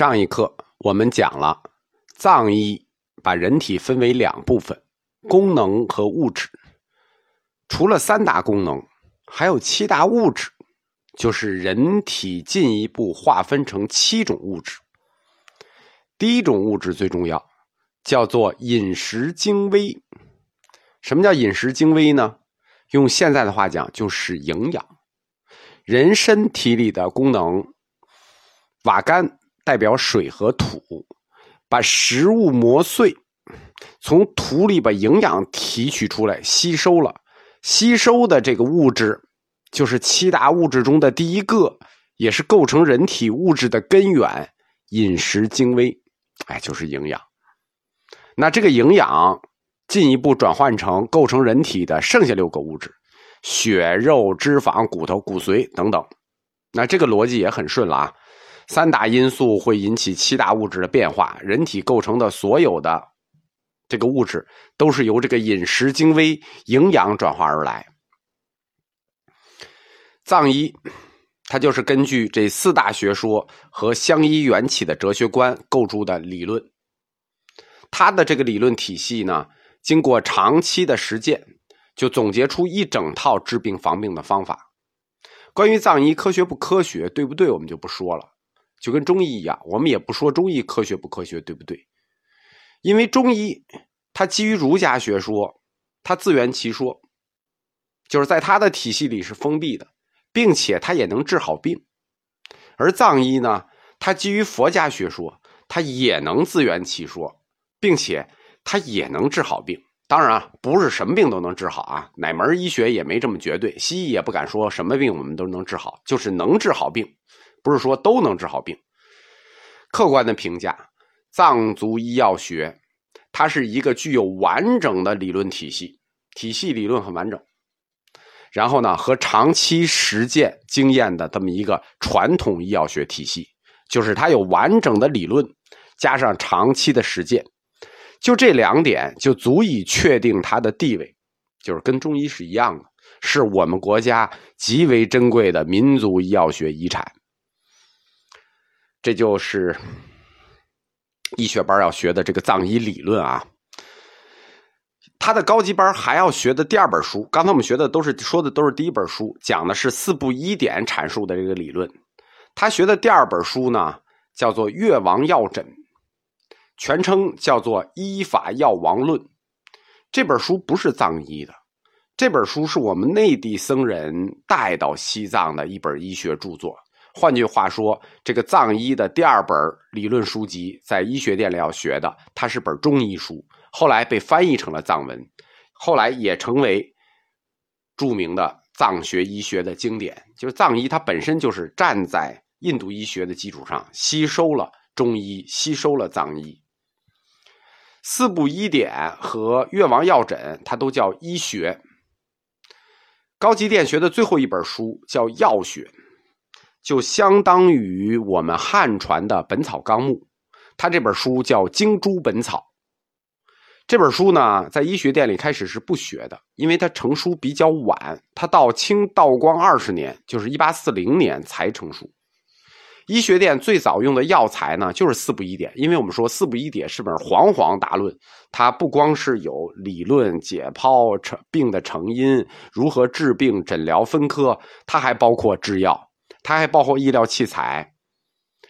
上一课我们讲了藏医把人体分为两部分：功能和物质。除了三大功能，还有七大物质，就是人体进一步划分成七种物质。第一种物质最重要，叫做饮食精微。什么叫饮食精微呢？用现在的话讲，就是营养。人身体里的功能，瓦干代表水和土，把食物磨碎，从土里把营养提取出来，吸收了。吸收的这个物质，就是七大物质中的第一个，也是构成人体物质的根源——饮食精微。哎，就是营养。那这个营养进一步转换成构成人体的剩下六个物质：血肉、脂肪、骨头、骨髓等等。那这个逻辑也很顺了啊。三大因素会引起七大物质的变化，人体构成的所有的。这个物质都是由这个饮食精微营养转化而来。藏医，它就是根据这四大学说和相依缘起的哲学观构筑的理论。它的这个理论体系呢，经过长期的实践，就总结出一整套治病防病的方法。关于藏医科学不科学，对不对？我们就不说了，就跟中医一样，我们也不说中医科学不科学，对不对？因为中医，它基于儒家学说，它自圆其说，就是在它的体系里是封闭的，并且它也能治好病。而藏医呢，它基于佛家学说，它也能自圆其说，并且它也能治好病。当然啊，不是什么病都能治好啊，哪门医学也没这么绝对，西医也不敢说什么病我们都能治好，就是能治好病，不是说都能治好病。客观的评价。藏族医药学，它是一个具有完整的理论体系，体系理论很完整。然后呢，和长期实践经验的这么一个传统医药学体系，就是它有完整的理论，加上长期的实践，就这两点就足以确定它的地位，就是跟中医是一样的，是我们国家极为珍贵的民族医药学遗产。这就是。医学班要学的这个藏医理论啊，他的高级班还要学的第二本书。刚才我们学的都是说的都是第一本书，讲的是四部医典阐述的这个理论。他学的第二本书呢，叫做《越王药诊》，全称叫做《医法药王论》。这本书不是藏医的，这本书是我们内地僧人带到西藏的一本医学著作。换句话说，这个藏医的第二本理论书籍，在医学店里要学的，它是本中医书，后来被翻译成了藏文，后来也成为著名的藏学医学的经典。就是藏医，它本身就是站在印度医学的基础上，吸收了中医，吸收了藏医。四部医典和越王药诊，它都叫医学。高级店学的最后一本书叫药学。就相当于我们汉传的《本草纲目》，他这本书叫《精珠本草》。这本书呢，在医学店里开始是不学的，因为它成书比较晚，它到清道光二十年，就是一八四零年才成书。医学店最早用的药材呢，就是四部医典，因为我们说四部医典是本煌煌大论，它不光是有理论解剖成病的成因，如何治病、诊疗分科，它还包括制药。它还包括医疗器材，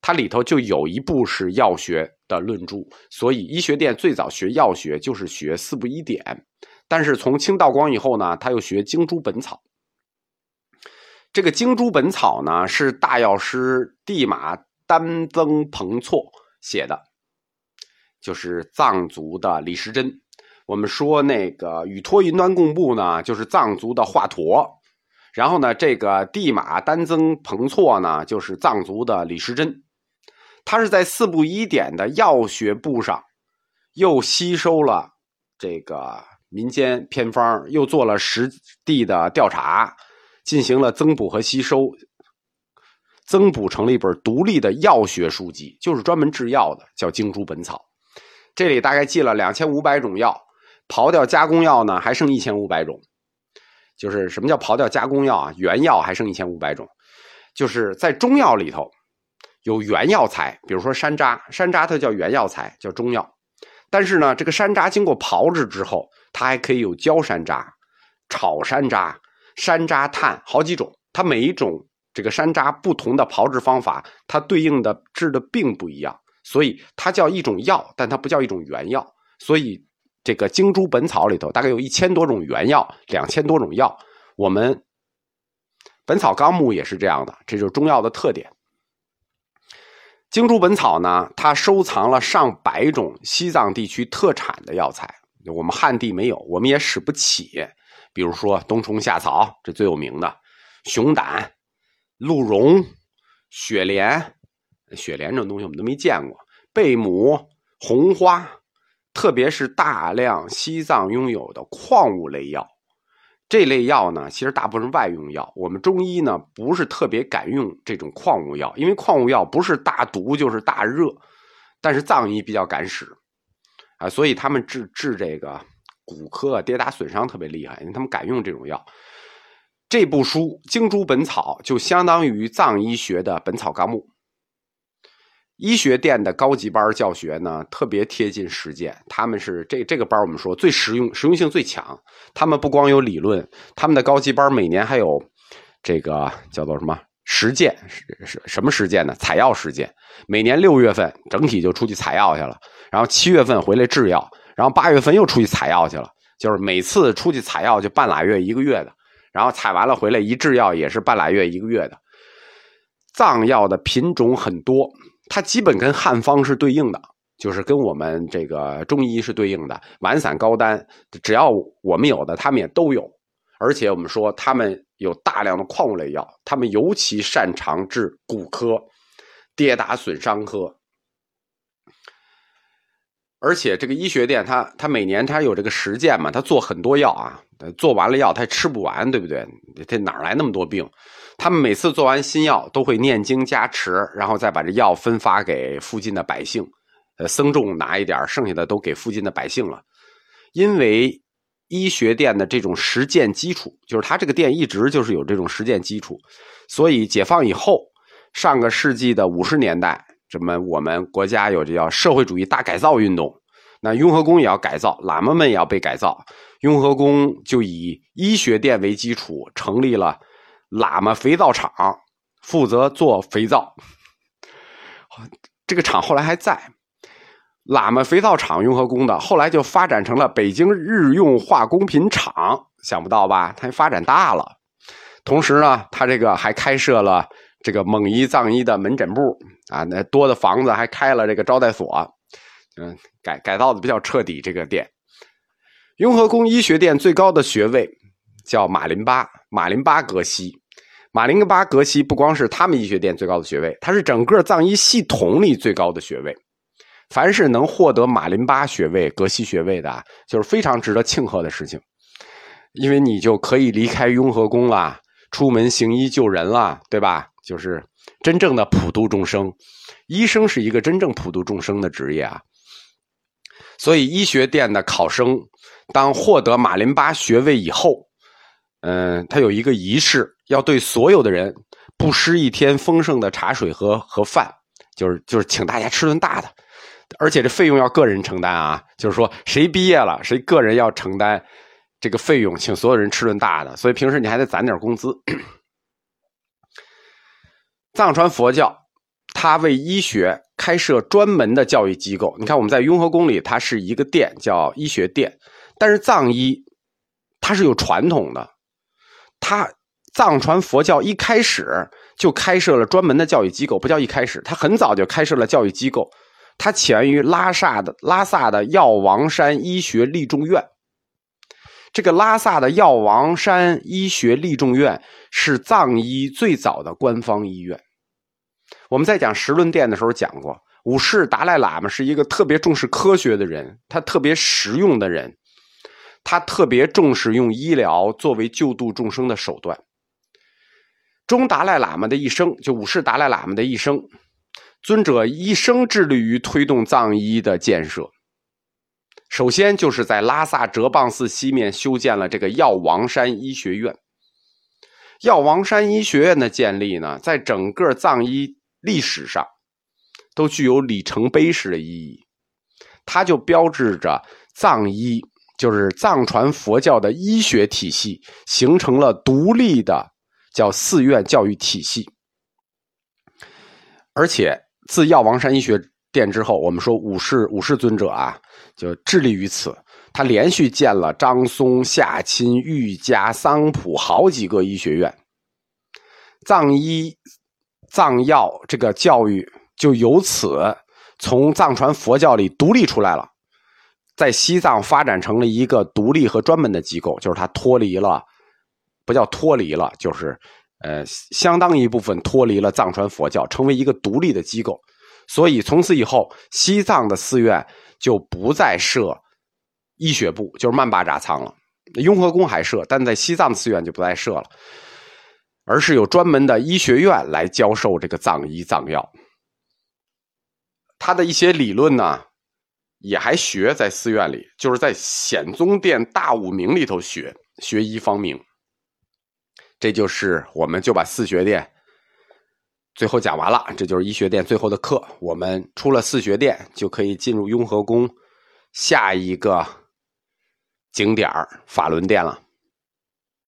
它里头就有一部是药学的论著，所以医学店最早学药学就是学四部医典，但是从清道光以后呢，他又学精珠本草。这个精珠本草呢，是大药师地马丹增彭措写的，就是藏族的李时珍。我们说那个与托云端共布呢，就是藏族的华佗。然后呢，这个地马丹增彭措呢，就是藏族的李时珍，他是在四部医典的药学部上，又吸收了这个民间偏方，又做了实地的调查，进行了增补和吸收，增补成了一本独立的药学书籍，就是专门制药的，叫《精珠本草》。这里大概记了两千五百种药，刨掉加工药呢，还剩一千五百种。就是什么叫刨掉加工药啊？原药还剩一千五百种，就是在中药里头，有原药材，比如说山楂，山楂它叫原药材，叫中药。但是呢，这个山楂经过炮制之后，它还可以有焦山楂、炒山楂、山楂炭好几种。它每一种这个山楂不同的炮制方法，它对应的治的病不一样，所以它叫一种药，但它不叫一种原药。所以这个《精珠本草》里头大概有一千多种原药，两千多种药。我们《本草纲目》也是这样的，这就是中药的特点。《精珠本草》呢，它收藏了上百种西藏地区特产的药材，我们汉地没有，我们也使不起。比如说冬虫夏草，这最有名的；熊胆、鹿茸、雪莲，雪莲这种东西我们都没见过；贝母、红花，特别是大量西藏拥有的矿物类药。这类药呢，其实大部分是外用药。我们中医呢，不是特别敢用这种矿物药，因为矿物药不是大毒就是大热。但是藏医比较敢使，啊，所以他们治治这个骨科、跌打损伤特别厉害，因为他们敢用这种药。这部书《精珠本草》就相当于藏医学的《本草纲目》。医学店的高级班教学呢，特别贴近实践。他们是这这个班我们说最实用，实用性最强。他们不光有理论，他们的高级班每年还有这个叫做什么实践？是什么实践呢？采药实践。每年六月份整体就出去采药去了，然后七月份回来制药，然后八月份又出去采药去了。就是每次出去采药就半拉月一个月的，然后采完了回来一制药也是半拉月一个月的。藏药的品种很多。它基本跟汉方是对应的，就是跟我们这个中医是对应的，丸散高丹，只要我们有的，他们也都有。而且我们说，他们有大量的矿物类药，他们尤其擅长治骨科、跌打损伤科。而且这个医学店，他他每年他有这个实践嘛，他做很多药啊，做完了药他吃不完，对不对？这哪来那么多病？他们每次做完新药都会念经加持，然后再把这药分发给附近的百姓，呃，僧众拿一点，剩下的都给附近的百姓了。因为医学店的这种实践基础，就是他这个店一直就是有这种实践基础，所以解放以后，上个世纪的五十年代，这么我们国家有这叫社会主义大改造运动，那雍和宫也要改造，喇嘛们也要被改造，雍和宫就以医学店为基础成立了。喇嘛肥皂厂负责做肥皂，这个厂后来还在。喇嘛肥皂厂雍和宫的，后来就发展成了北京日用化工品厂，想不到吧？它发展大了。同时呢，它这个还开设了这个蒙医藏医的门诊部啊，那多的房子还开了这个招待所，嗯，改改造的比较彻底。这个店，雍和宫医学店最高的学位叫马林巴，马林巴格西。马林巴格西不光是他们医学殿最高的学位，它是整个藏医系统里最高的学位。凡是能获得马林巴学位、格西学位的，就是非常值得庆贺的事情，因为你就可以离开雍和宫了，出门行医救人了，对吧？就是真正的普度众生。医生是一个真正普度众生的职业啊。所以医学殿的考生，当获得马林巴学位以后，嗯，他有一个仪式。要对所有的人不施一天丰盛的茶水和和饭，就是就是请大家吃顿大的，而且这费用要个人承担啊，就是说谁毕业了，谁个人要承担这个费用，请所有人吃顿大的，所以平时你还得攒点工资。藏传佛教，它为医学开设专门的教育机构。你看，我们在雍和宫里，它是一个店，叫医学店，但是藏医它是有传统的，它。藏传佛教一开始就开设了专门的教育机构，不叫一开始，他很早就开设了教育机构。它起源于拉萨的拉萨的药王山医学立众院。这个拉萨的药王山医学立众院是藏医最早的官方医院。我们在讲十论殿的时候讲过，五世达赖喇嘛是一个特别重视科学的人，他特别实用的人，他特别重视用医疗作为救度众生的手段。中达赖喇嘛的一生，就五世达赖喇嘛的一生，尊者一生致力于推动藏医的建设。首先就是在拉萨哲蚌寺西面修建了这个药王山医学院。药王山医学院的建立呢，在整个藏医历史上都具有里程碑式的意义。它就标志着藏医，就是藏传佛教的医学体系形成了独立的叫寺院教育体系。而且自药王山医学殿之后，我们说五世五世尊者啊，就致力于此。他连续建了张松、夏钦、玉家、桑普好几个医学院，藏医、藏药这个教育就由此从藏传佛教里独立出来了，在西藏发展成了一个独立和专门的机构，就是它脱离了，叫脱离了，就是呃相当一部分脱离了藏传佛教，成为一个独立的机构。所以从此以后，西藏的寺院就不再设。医学部就是曼巴扎仓了，雍和宫还设，但在西藏的寺院就不再设了，而是有专门的医学院来教授这个藏医藏药。他的一些理论呢，也还学在寺院里，就是在显宗殿大武明里头学学医方明。这就是我们就把四学殿最后讲完了，这就是医学殿最后的课。我们出了四学殿，就可以进入雍和宫下一个。景点法轮殿了。